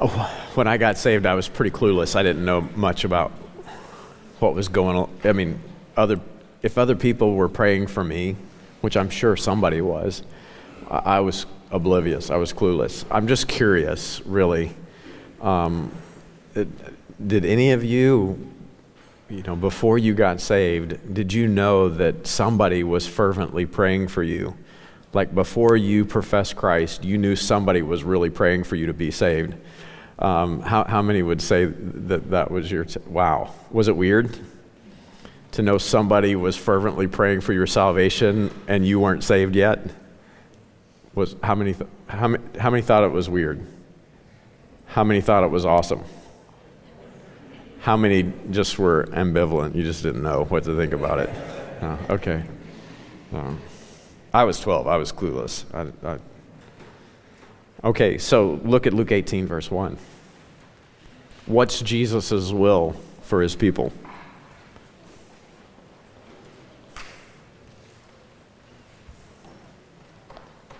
when I got saved, I was pretty clueless. I didn't know much about what was going on. I mean, other if other people were praying for me, which I'm sure somebody was, I, was oblivious. I was clueless. I'm just curious, really. Um, it, did any of you, you know, before you got saved, did you know that somebody was fervently praying for you? Like before you professed Christ, you knew somebody was really praying for you to be saved. Um, how, how many would say that that was your, t- wow. Was it weird to know somebody was fervently praying for your salvation and you weren't saved yet? Was, how, many th- how, many, how many thought it was weird? How many thought it was awesome? How many just were ambivalent? You just didn't know what to think about it. Oh, okay. Um, I was 12. I was clueless. I, I, okay, so look at Luke 18, verse 1. What's Jesus' will for his people?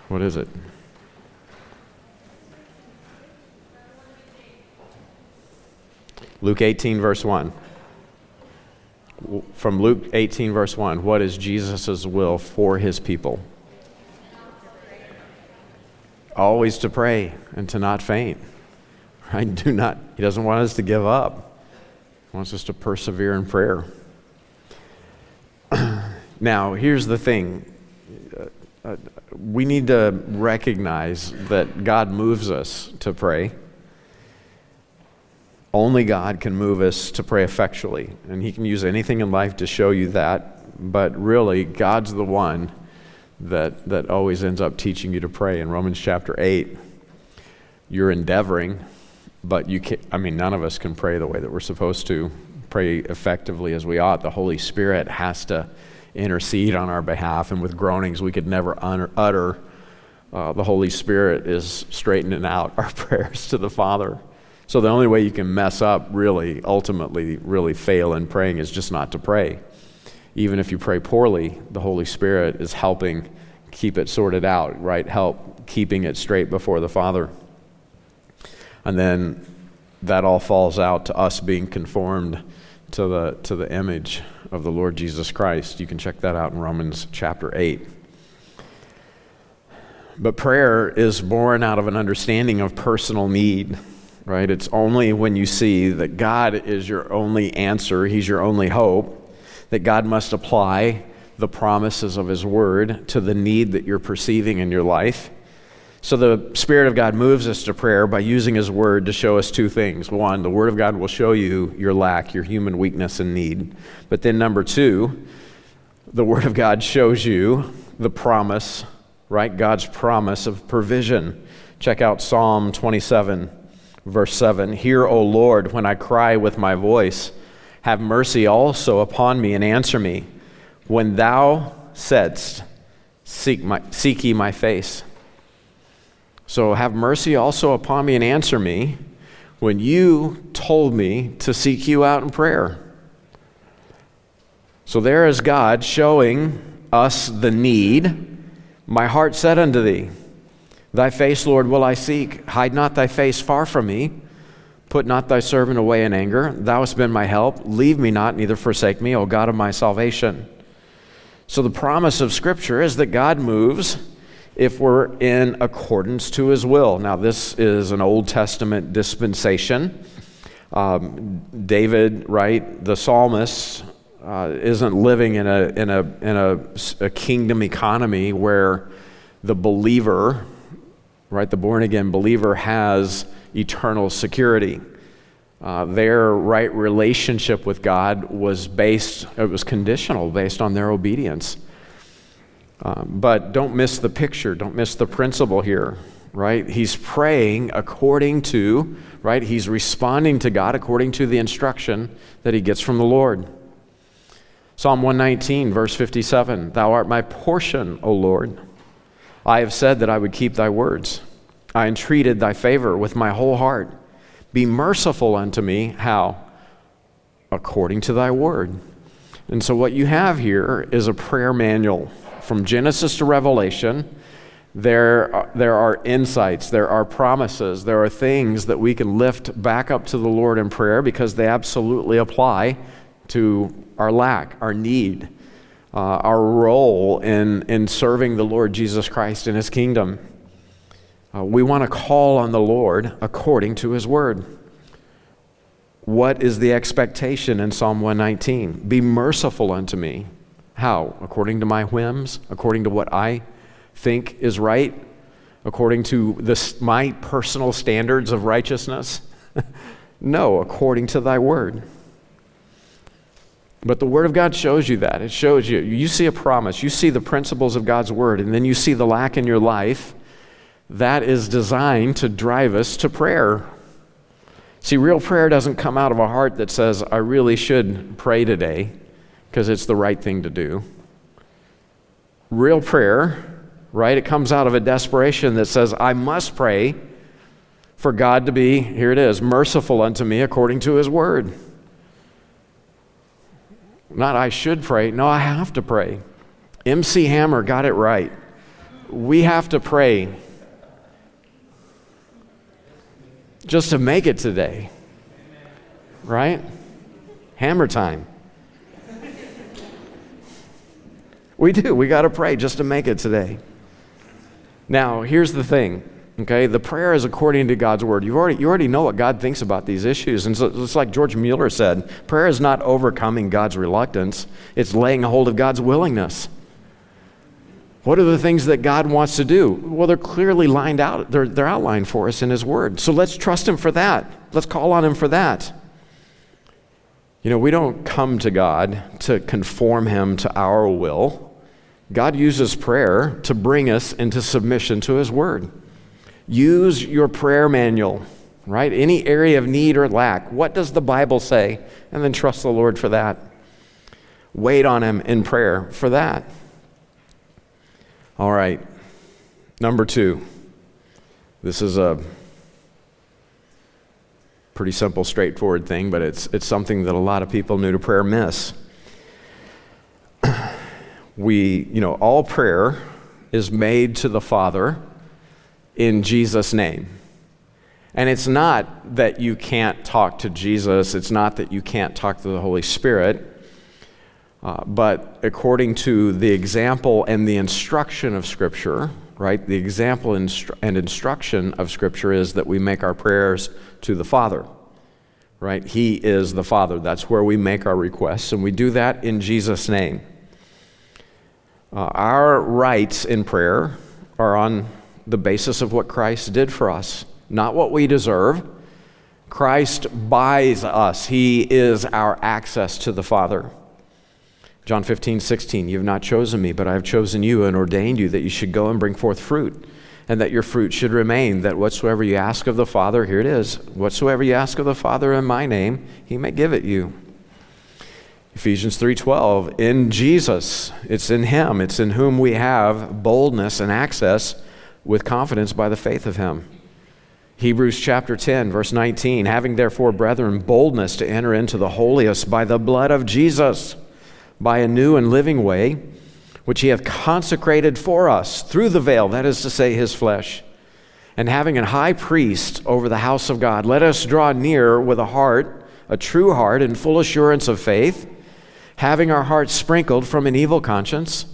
What is it? Luke 18, verse 1. From Luke 18, verse 1, what is Jesus' will for his people? Always to pray and to not faint. Right? Do not, he doesn't want us to give up. He wants us to persevere in prayer. now, here's the thing uh, we need to recognize that God moves us to pray. Only God can move us to pray effectually, and He can use anything in life to show you that. But really, God's the one that, that always ends up teaching you to pray. In Romans chapter 8, you're endeavoring, but you can't, I mean, none of us can pray the way that we're supposed to, pray effectively as we ought. The Holy Spirit has to intercede on our behalf, and with groanings we could never utter. Uh, the Holy Spirit is straightening out our prayers to the Father. So the only way you can mess up, really, ultimately, really fail in praying is just not to pray. Even if you pray poorly, the Holy Spirit is helping keep it sorted out, right? Help keeping it straight before the Father. And then that all falls out to us being conformed to the, to the image of the Lord Jesus Christ. You can check that out in Romans chapter 8. But prayer is born out of an understanding of personal need, right? It's only when you see that God is your only answer, He's your only hope, that God must apply the promises of His Word to the need that you're perceiving in your life so the Spirit of God moves us to prayer by using His Word to show us two things. One, the Word of God will show you your lack, your human weakness and need. But then, number two, the Word of God shows you the promise, right? God's promise of provision. Check out Psalm 27, verse 7. Hear, O Lord, when I cry with my voice. Have mercy also upon me and answer me. When thou saidst, Seek, my, seek ye my face. So have mercy also upon me and answer me when you told me to seek you out in prayer. So there is God showing us the need. My heart said unto thee, Thy face, Lord, will I seek. Hide not thy face far from me. Put not thy servant away in anger. Thou hast been my help. Leave me not, neither forsake me, O God of my salvation. So the promise of Scripture is that God moves if we're in accordance to his will. Now, this is an Old Testament dispensation. Um, David, right, the psalmist, uh, isn't living in, a, in, a, in a, a kingdom economy where the believer, right, the born again believer has eternal security. Uh, their right relationship with God was based, it was conditional based on their obedience. Um, but don't miss the picture, don't miss the principle here, right? He's praying according to, right? He's responding to God according to the instruction that he gets from the Lord. Psalm 119, verse 57 Thou art my portion, O Lord. I have said that I would keep thy words. I entreated thy favor with my whole heart. Be merciful unto me. How? According to thy word. And so, what you have here is a prayer manual from Genesis to Revelation There are, there are insights, there are promises, there are things that we can lift back up to the Lord in prayer because they absolutely apply to our lack, our need, uh, our role in, in serving the Lord Jesus Christ in His kingdom. Uh, we want to call on the Lord according to His word. What is the expectation in Psalm 119? Be merciful unto me. How? According to my whims? According to what I think is right according to this, my personal standards of righteousness? no, according to thy word. But the Word of God shows you that. It shows you. You see a promise, you see the principles of God's Word, and then you see the lack in your life. That is designed to drive us to prayer. See, real prayer doesn't come out of a heart that says, I really should pray today because it's the right thing to do. Real prayer right? It comes out of a desperation that says, I must pray for God to be, here it is, merciful unto me according to his word. Not I should pray, no, I have to pray. MC Hammer got it right. We have to pray just to make it today. Right? Hammer time. We do. We got to pray just to make it today. Now, here's the thing. Okay, the prayer is according to God's word. You already, you already know what God thinks about these issues. And so it's like George Mueller said prayer is not overcoming God's reluctance, it's laying hold of God's willingness. What are the things that God wants to do? Well, they're clearly lined out, they're, they're outlined for us in His Word. So let's trust Him for that. Let's call on Him for that. You know, we don't come to God to conform Him to our will. God uses prayer to bring us into submission to His Word. Use your prayer manual, right? Any area of need or lack. What does the Bible say? And then trust the Lord for that. Wait on Him in prayer for that. All right. Number two. This is a pretty simple, straightforward thing, but it's, it's something that a lot of people new to prayer miss we, you know, all prayer is made to the Father in Jesus' name. And it's not that you can't talk to Jesus, it's not that you can't talk to the Holy Spirit, uh, but according to the example and the instruction of Scripture, right? The example and instruction of Scripture is that we make our prayers to the Father, right? He is the Father. That's where we make our requests, and we do that in Jesus' name. Uh, our rights in prayer are on the basis of what Christ did for us, not what we deserve. Christ buys us, He is our access to the Father. John 15, 16, you have not chosen me, but I have chosen you and ordained you that you should go and bring forth fruit, and that your fruit should remain, that whatsoever you ask of the Father, here it is, whatsoever you ask of the Father in my name, he may give it you. Ephesians 3:12 in Jesus it's in him it's in whom we have boldness and access with confidence by the faith of him. Hebrews chapter 10 verse 19 having therefore brethren boldness to enter into the holiest by the blood of Jesus by a new and living way which he hath consecrated for us through the veil that is to say his flesh and having a high priest over the house of God let us draw near with a heart a true heart and full assurance of faith having our hearts sprinkled from an evil conscience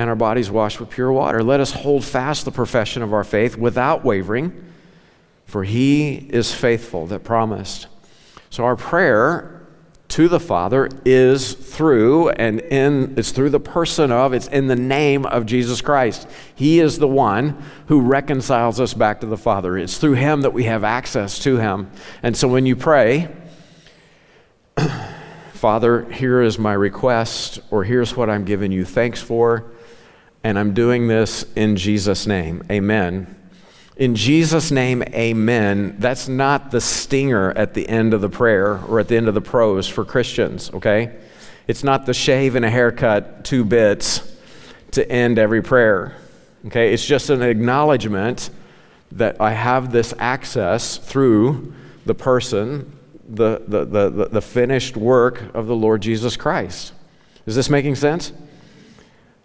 and our bodies washed with pure water. Let us hold fast the profession of our faith without wavering, for he is faithful that promised. So our prayer to the Father is through and in it's through the person of it's in the name of Jesus Christ. He is the one who reconciles us back to the Father. It's through him that we have access to him. And so when you pray, Father, here is my request, or here's what I'm giving you thanks for, and I'm doing this in Jesus' name. Amen. In Jesus' name, amen. That's not the stinger at the end of the prayer or at the end of the prose for Christians, okay? It's not the shave and a haircut, two bits to end every prayer, okay? It's just an acknowledgement that I have this access through the person the, the, the, the finished work of the Lord Jesus Christ. Is this making sense?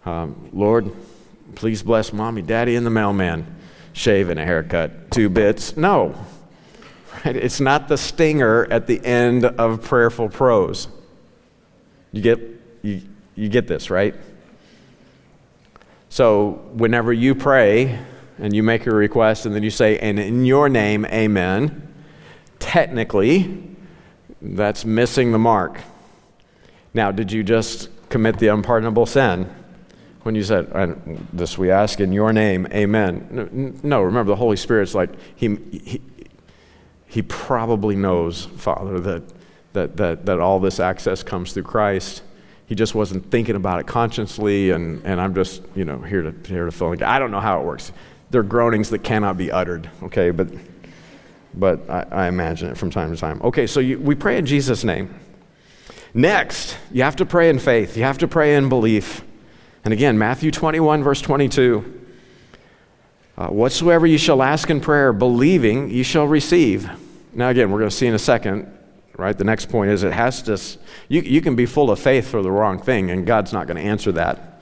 Um, Lord, Please bless mommy, daddy, and the mailman. Shave and a haircut, two bits. No. Right? It's not the stinger at the end of prayerful prose. You get, you, you get this, right? So, whenever you pray and you make a request and then you say, and in your name, amen, technically, that's missing the mark. Now, did you just commit the unpardonable sin when you said, This we ask in your name, amen? No, remember, the Holy Spirit's like, He, he, he probably knows, Father, that, that, that, that all this access comes through Christ he just wasn't thinking about it consciously, and, and I'm just, you know, here to, here to fill in. I don't know how it works. They're groanings that cannot be uttered, okay, but, but I, I imagine it from time to time. Okay, so you, we pray in Jesus' name. Next, you have to pray in faith, you have to pray in belief. And again, Matthew 21, verse 22. Uh, whatsoever you shall ask in prayer, believing, you shall receive. Now, again, we're going to see in a second right? The next point is it has to, you, you can be full of faith for the wrong thing, and God's not going to answer that.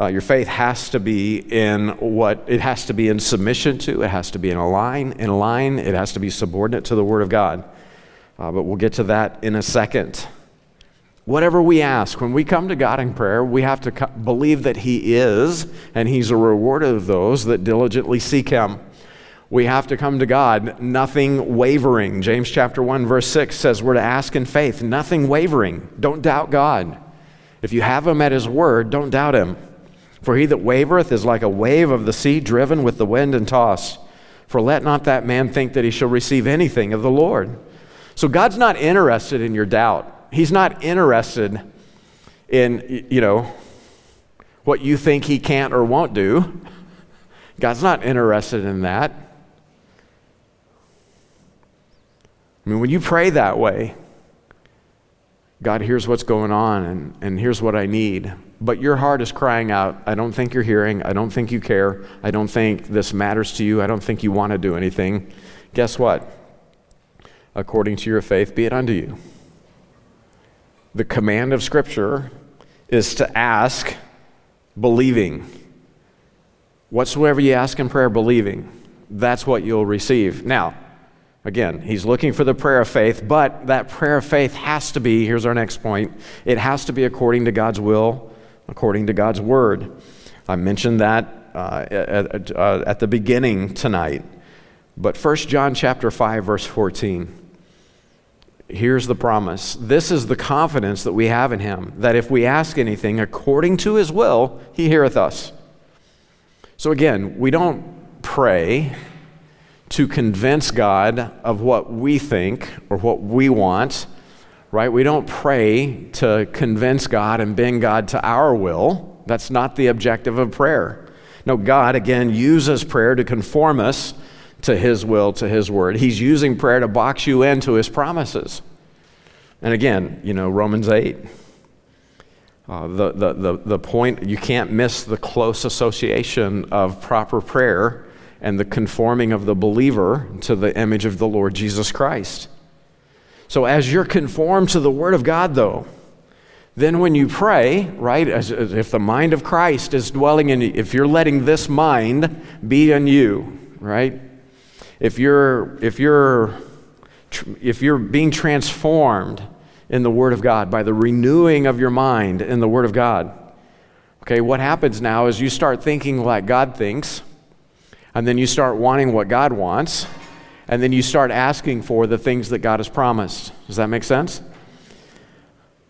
Uh, your faith has to be in what it has to be in submission to, it has to be in a line, in line, it has to be subordinate to the Word of God. Uh, but we'll get to that in a second. Whatever we ask, when we come to God in prayer, we have to co- believe that He is, and He's a rewarder of those that diligently seek Him we have to come to God, nothing wavering. James chapter 1 verse 6 says we're to ask in faith, nothing wavering. Don't doubt God. If you have him at his word, don't doubt him. For he that wavereth is like a wave of the sea driven with the wind and tossed. For let not that man think that he shall receive anything of the Lord. So God's not interested in your doubt. He's not interested in, you know, what you think he can't or won't do. God's not interested in that. I mean, when you pray that way, God, here's what's going on, and, and here's what I need. But your heart is crying out, I don't think you're hearing. I don't think you care. I don't think this matters to you. I don't think you want to do anything. Guess what? According to your faith, be it unto you. The command of Scripture is to ask believing. Whatsoever you ask in prayer, believing. That's what you'll receive. Now, Again, he's looking for the prayer of faith, but that prayer of faith has to be, here's our next point, it has to be according to God's will, according to God's word. I mentioned that uh, at, uh, at the beginning tonight. But 1 John chapter 5 verse 14. Here's the promise. This is the confidence that we have in him that if we ask anything according to his will, he heareth us. So again, we don't pray to convince God of what we think or what we want, right? We don't pray to convince God and bend God to our will. That's not the objective of prayer. No, God, again, uses prayer to conform us to His will, to His word. He's using prayer to box you into His promises. And again, you know, Romans 8. Uh, the, the, the, the point, you can't miss the close association of proper prayer and the conforming of the believer to the image of the Lord Jesus Christ. So, as you're conformed to the Word of God, though, then when you pray, right, as, as if the mind of Christ is dwelling in you, if you're letting this mind be in you, right, if you're, if you're, if you're being transformed in the Word of God by the renewing of your mind in the Word of God, okay, what happens now is you start thinking like God thinks and then you start wanting what God wants, and then you start asking for the things that God has promised. Does that make sense?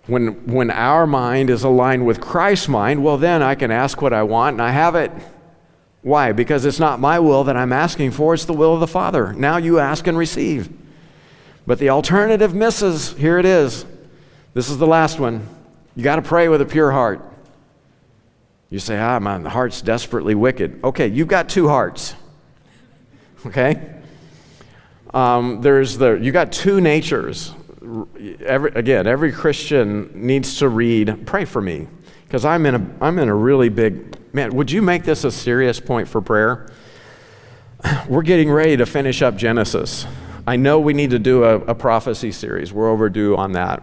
When, when our mind is aligned with Christ's mind, well, then I can ask what I want and I have it. Why? Because it's not my will that I'm asking for, it's the will of the Father. Now you ask and receive. But the alternative misses. Here it is. This is the last one. You got to pray with a pure heart. You say, ah, my heart's desperately wicked. Okay, you've got two hearts. Okay? Um, there's the, you got two natures. Every, again, every Christian needs to read, pray for me, because I'm, in a, I'm in a really big, man, would you make this a serious point for prayer? We're getting ready to finish up Genesis. I know we need to do a, a prophecy series. We're overdue on that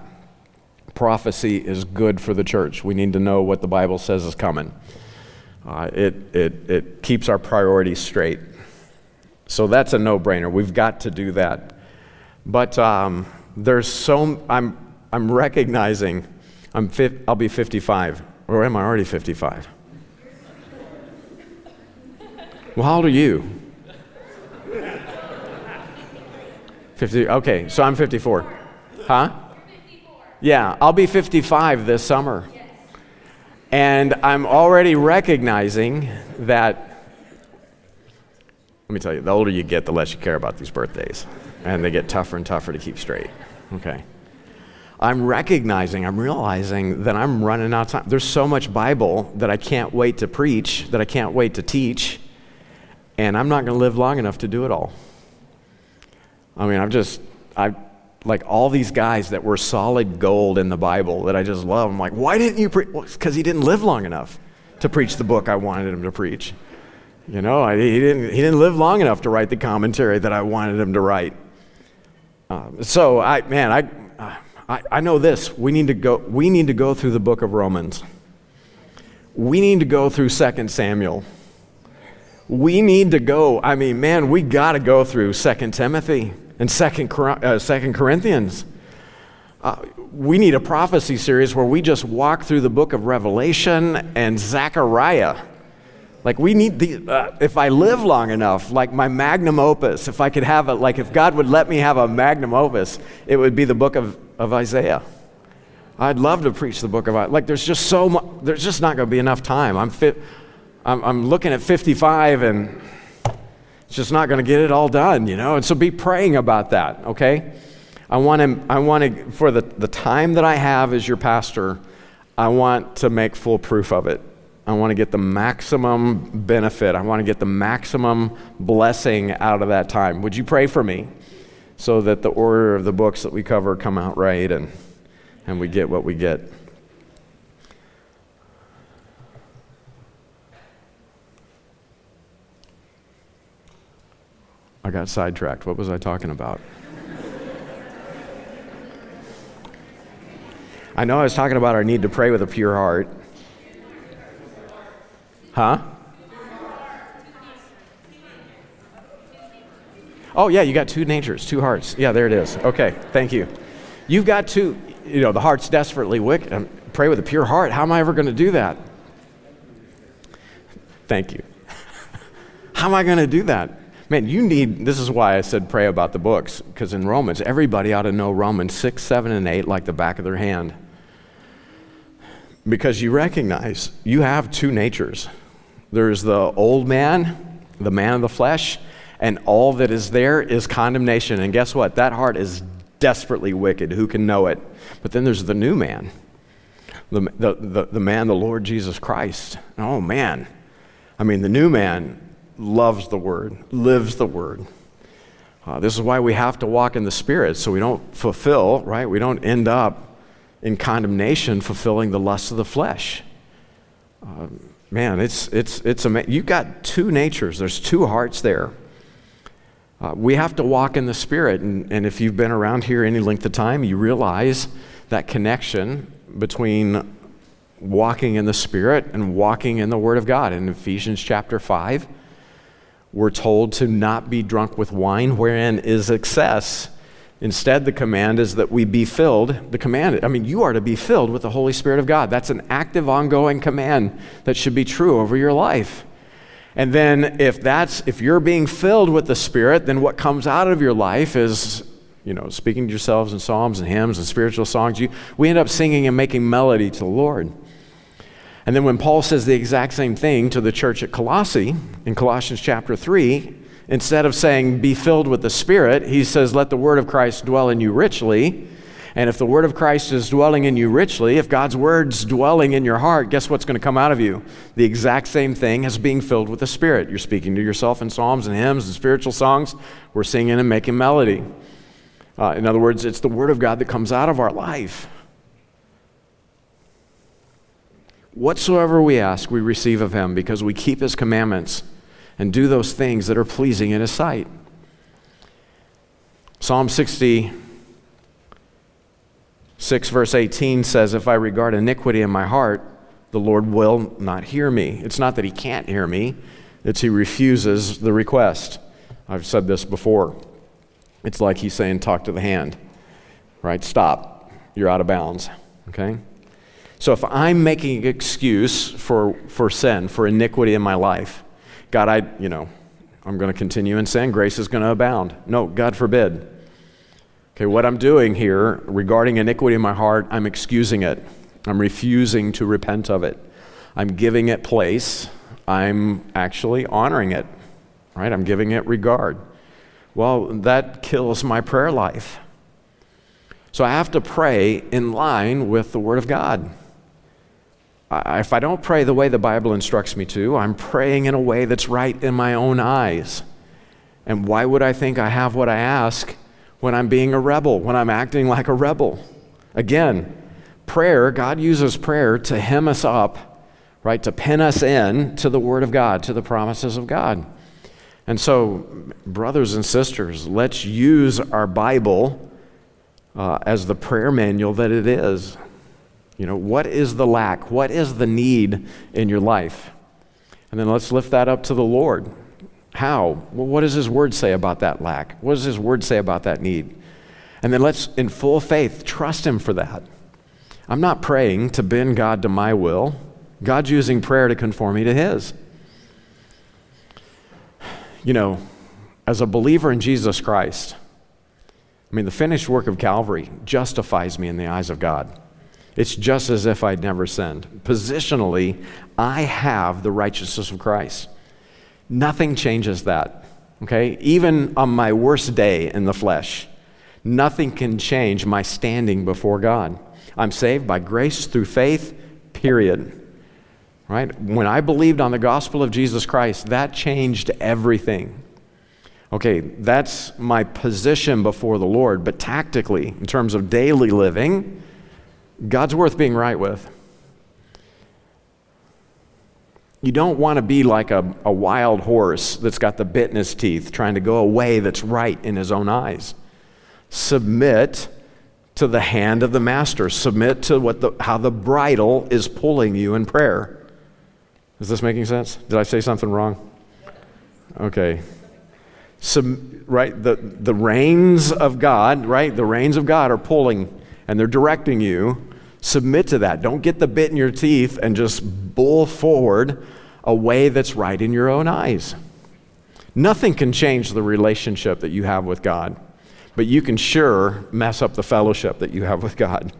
prophecy is good for the church. We need to know what the Bible says is coming. uh, it, it, it keeps our priorities straight. So that's a no brainer. We've got to do that. But um, there's so, I'm, I'm recognizing, I'm fi- I'll be 55, or am I already 55? Well, how old are you? 50, okay, so I'm 54. Huh? Yeah, I'll be 55 this summer. And I'm already recognizing that, let me tell you, the older you get, the less you care about these birthdays. And they get tougher and tougher to keep straight. Okay. I'm recognizing, I'm realizing that I'm running out of time. There's so much Bible that I can't wait to preach, that I can't wait to teach, and I'm not going to live long enough to do it all. I mean, I'm just, I like all these guys that were solid gold in the Bible that I just love. I'm like, why didn't you preach? Because he didn't live long enough to preach the book I wanted him to preach. You know, I, he, didn't, he didn't live long enough to write the commentary that I wanted him to write. Uh, so, I, man, I, I, I know this. We need, to go, we need to go through the book of Romans. We need to go through 2 Samuel. We need to go, I mean, man, we got to go through Second Timothy and Second, uh, Corinthians. Uh, we need a prophecy series where we just walk through the book of Revelation and Zechariah. Like we need the, uh, if I live long enough, like my magnum opus, if I could have it, like if God would let me have a magnum opus, it would be the book of, of Isaiah. I'd love to preach the book of Isaiah. Like there's just so much, there's just not going to be enough time. I'm fit, I'm, I'm looking at 55 and it's just not going to get it all done, you know? And so be praying about that, okay? I want to, I want to for the, the time that I have as your pastor, I want to make full proof of it. I want to get the maximum benefit. I want to get the maximum blessing out of that time. Would you pray for me so that the order of the books that we cover come out right and, and we get what we get? I got sidetracked. What was I talking about? I know I was talking about our need to pray with a pure heart. Huh? Oh, yeah, you got two natures, two hearts. Yeah, there it is. Okay, thank you. You've got two, you know, the heart's desperately wicked. Um, pray with a pure heart. How am I ever going to do that? Thank you. How am I going to do that? Man, you need, this is why I said pray about the books, because in Romans, everybody ought to know Romans 6, 7, and 8 like the back of their hand. Because you recognize you have two natures there's the old man, the man of the flesh, and all that is there is condemnation. And guess what? That heart is desperately wicked. Who can know it? But then there's the new man, the, the, the, the man, the Lord Jesus Christ. Oh, man. I mean, the new man loves the Word, lives the Word. Uh, this is why we have to walk in the Spirit so we don't fulfill, right? We don't end up in condemnation fulfilling the lusts of the flesh. Uh, man, it's, it's, it's amazing. You've got two natures, there's two hearts there. Uh, we have to walk in the Spirit. And, and if you've been around here any length of time, you realize that connection between walking in the Spirit and walking in the Word of God. In Ephesians chapter 5, we're told to not be drunk with wine, wherein is excess. Instead, the command is that we be filled. The command, I mean, you are to be filled with the Holy Spirit of God. That's an active, ongoing command that should be true over your life. And then if that's if you're being filled with the Spirit, then what comes out of your life is, you know, speaking to yourselves in psalms and hymns and spiritual songs. You, we end up singing and making melody to the Lord. And then when Paul says the exact same thing to the church at Colossae in Colossians chapter 3, instead of saying, be filled with the Spirit, he says, let the word of Christ dwell in you richly. And if the word of Christ is dwelling in you richly, if God's word's dwelling in your heart, guess what's going to come out of you? The exact same thing as being filled with the Spirit. You're speaking to yourself in psalms and hymns and spiritual songs. We're singing and making melody. Uh, in other words, it's the word of God that comes out of our life. Whatsoever we ask, we receive of him because we keep his commandments and do those things that are pleasing in his sight. Psalm 66, verse 18 says, If I regard iniquity in my heart, the Lord will not hear me. It's not that he can't hear me, it's he refuses the request. I've said this before. It's like he's saying, talk to the hand, right? Stop. You're out of bounds, okay? So if I'm making an excuse for, for sin, for iniquity in my life, God, I, you know, I'm going to continue in sin, grace is going to abound. No, God forbid. Okay, what I'm doing here regarding iniquity in my heart, I'm excusing it. I'm refusing to repent of it. I'm giving it place. I'm actually honoring it, right? I'm giving it regard. Well, that kills my prayer life. So I have to pray in line with the Word of God. If I don't pray the way the Bible instructs me to, I'm praying in a way that's right in my own eyes. And why would I think I have what I ask when I'm being a rebel, when I'm acting like a rebel? Again, prayer, God uses prayer to hem us up, right? To pin us in to the Word of God, to the promises of God. And so, brothers and sisters, let's use our Bible uh, as the prayer manual that it is. You know, what is the lack? What is the need in your life? And then let's lift that up to the Lord. How? Well, what does His Word say about that lack? What does His Word say about that need? And then let's, in full faith, trust Him for that. I'm not praying to bend God to my will. God's using prayer to conform me to His. You know, as a believer in Jesus Christ, I mean, the finished work of Calvary justifies me in the eyes of God. It's just as if I'd never sinned. Positionally, I have the righteousness of Christ. Nothing changes that, okay? Even on my worst day in the flesh, nothing can change my standing before God. I'm saved by grace through faith, period. Right? When I believed on the gospel of Jesus Christ, that changed everything. Okay, that's my position before the Lord, but tactically, in terms of daily living, God's worth being right with. You don't want to be like a, a wild horse that's got the bit in his teeth trying to go a way that's right in his own eyes. Submit to the hand of the master. Submit to what the, how the bridle is pulling you in prayer. Is this making sense? Did I say something wrong? Okay. Right? The, the reins of God, right? The reins of God are pulling and they're directing you. Submit to that. Don't get the bit in your teeth and just bull forward a way that's right in your own eyes. Nothing can change the relationship that you have with God but you can sure mess up the fellowship that you have with God.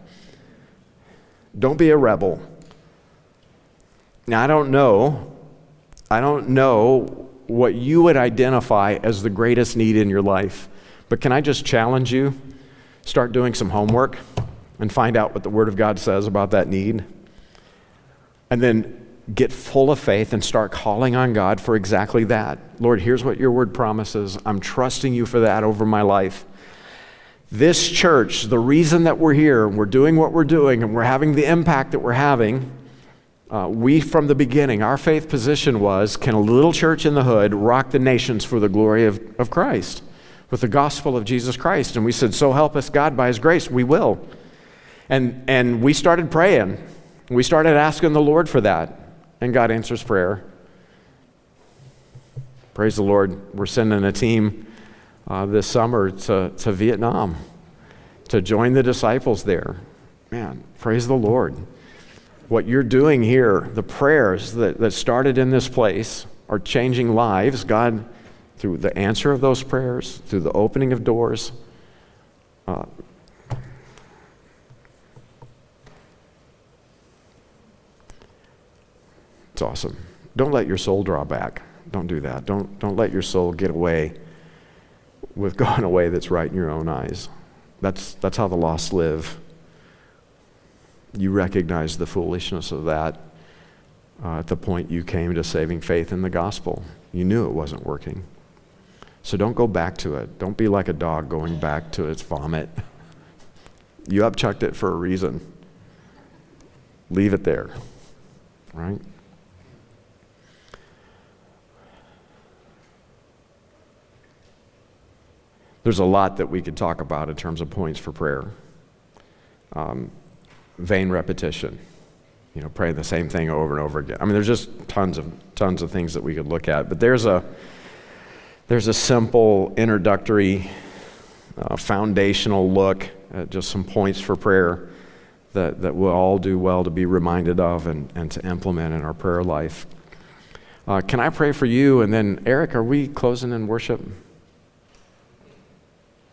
Don't be a rebel. Now, I don't know, I don't know what you would identify as the greatest need in your life, but can I just challenge you? Start doing some homework and find out what the Word of God says about that need. And then get full of faith and start calling on God for exactly that. Lord, here's what your Word promises. I'm trusting you for that over my life. This church, the reason that we're here we're doing what we're doing and we're having the impact that we're having, uh, we from the beginning, our faith position was can a little church in the hood rock the nations for the glory of, of Christ with the gospel of Jesus Christ? And we said, So help us God by his grace, we will. And, and we started praying. We started asking the Lord for that. And God answers prayer. Praise the Lord. We're sending a team uh, this summer to, to Vietnam to join the disciples there. Man, praise the Lord. What you're doing here, the prayers that, that started in this place are changing lives. God, through the answer of those prayers, through the opening of doors, uh, it's awesome. Don't let your soul draw back. Don't do that. Don't, don't let your soul get away with going away that's right in your own eyes. That's, that's how the lost live. You recognize the foolishness of that uh, at the point you came to saving faith in the gospel. You knew it wasn't working. So don't go back to it. Don't be like a dog going back to its vomit. You upchucked it for a reason. Leave it there, right? There's a lot that we could talk about in terms of points for prayer. Um, vain repetition. you know, praying the same thing over and over again. I mean, there's just tons of tons of things that we could look at, but there's a there's a simple introductory, uh, foundational look at just some points for prayer that, that we'll all do well to be reminded of and, and to implement in our prayer life. Uh, can I pray for you? And then, Eric, are we closing in worship?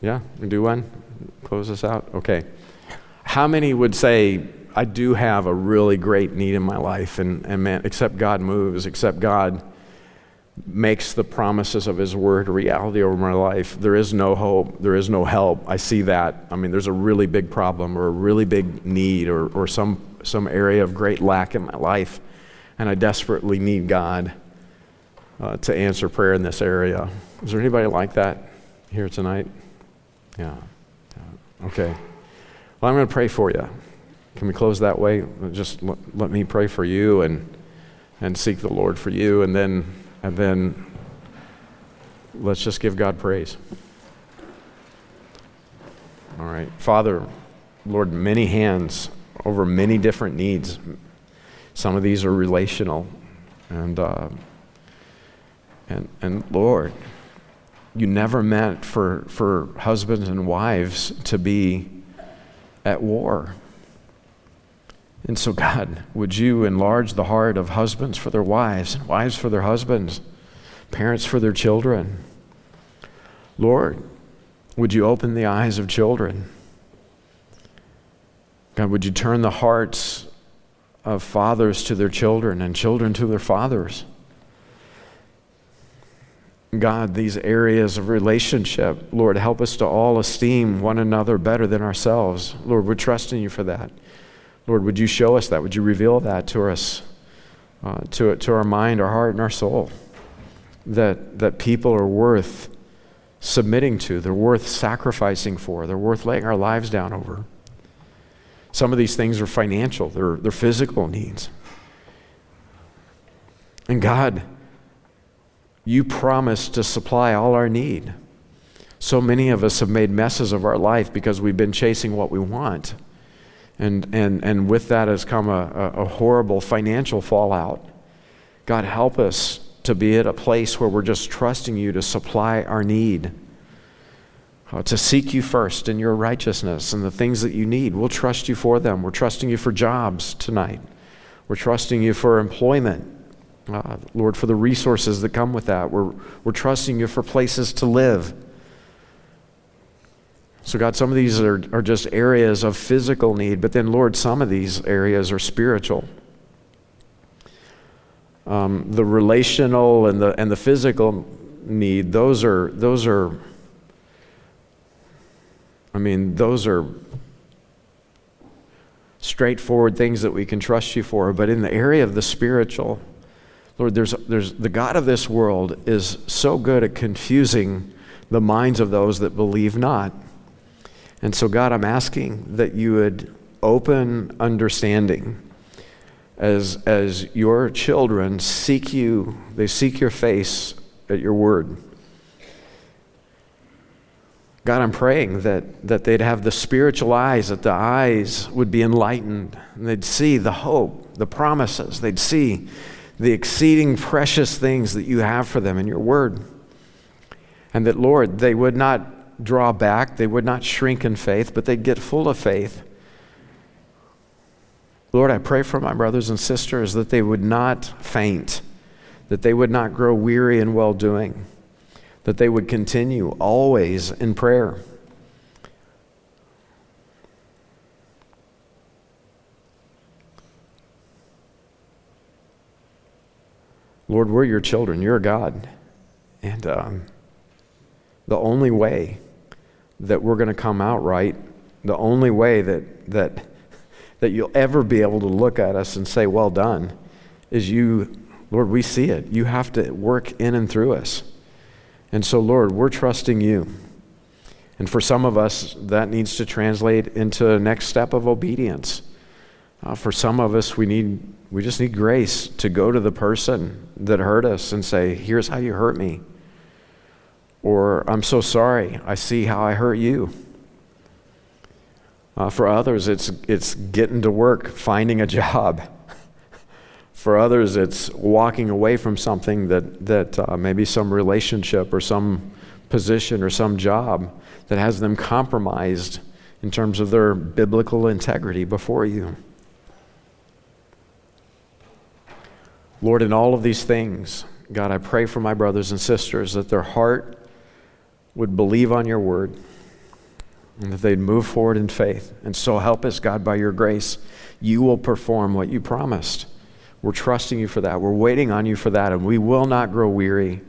Yeah, do one? Close this out? Okay. How many would say, I do have a really great need in my life, and, and man, except God moves, except God makes the promises of His Word a reality over my life, there is no hope, there is no help. I see that. I mean, there's a really big problem or a really big need or, or some, some area of great lack in my life, and I desperately need God uh, to answer prayer in this area. Is there anybody like that here tonight? Yeah. Okay. Well, I'm going to pray for you. Can we close that way? Just let, let me pray for you and, and seek the Lord for you, and then and then let's just give God praise. All right. Father, Lord, many hands over many different needs. Some of these are relational. And, uh, and, and Lord, you never meant for, for husbands and wives to be at war. And so, God, would you enlarge the heart of husbands for their wives, and wives for their husbands, parents for their children? Lord, would you open the eyes of children? God, would you turn the hearts of fathers to their children and children to their fathers? God, these areas of relationship, Lord, help us to all esteem one another better than ourselves. Lord, we're trusting you for that. Lord, would you show us that? Would you reveal that to us, uh, to, to our mind, our heart, and our soul? That, that people are worth submitting to, they're worth sacrificing for, they're worth laying our lives down over. Some of these things are financial, they're, they're physical needs. And God, you promised to supply all our need. So many of us have made messes of our life because we've been chasing what we want. And, and, and with that has come a, a, a horrible financial fallout. God, help us to be at a place where we're just trusting you to supply our need, uh, to seek you first in your righteousness and the things that you need. We'll trust you for them. We're trusting you for jobs tonight. We're trusting you for employment. Uh, Lord, for the resources that come with that. We're, we're trusting you for places to live. So, God, some of these are, are just areas of physical need, but then, Lord, some of these areas are spiritual. Um, the relational and the, and the physical need, those are, those are, I mean, those are straightforward things that we can trust you for. But in the area of the spiritual, Lord, there's, there's, the God of this world is so good at confusing the minds of those that believe not. And so, God, I'm asking that you would open understanding as, as your children seek you, they seek your face at your word. God, I'm praying that, that they'd have the spiritual eyes, that the eyes would be enlightened, and they'd see the hope, the promises, they'd see the exceeding precious things that you have for them in your word. And that, Lord, they would not draw back, they would not shrink in faith, but they'd get full of faith. Lord, I pray for my brothers and sisters that they would not faint, that they would not grow weary in well doing, that they would continue always in prayer. Lord, we're your children. You're God. And um, the only way that we're going to come out right, the only way that, that, that you'll ever be able to look at us and say, Well done, is you, Lord, we see it. You have to work in and through us. And so, Lord, we're trusting you. And for some of us, that needs to translate into a next step of obedience. Uh, for some of us, we need we just need grace to go to the person that hurt us and say, "Here's how you hurt me." Or, I'm so sorry, I see how I hurt you. Uh, for others, it's, it's getting to work, finding a job. For others, it's walking away from something that, that uh, maybe some relationship or some position or some job that has them compromised in terms of their biblical integrity before you. Lord, in all of these things, God, I pray for my brothers and sisters that their heart would believe on your word and that they'd move forward in faith. And so help us, God, by your grace, you will perform what you promised. We're trusting you for that. We're waiting on you for that, and we will not grow weary.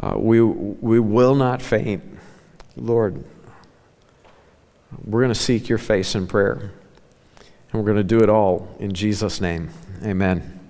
Uh, we, we will not faint. Lord, we're going to seek your face in prayer, and we're going to do it all in Jesus' name. Amen.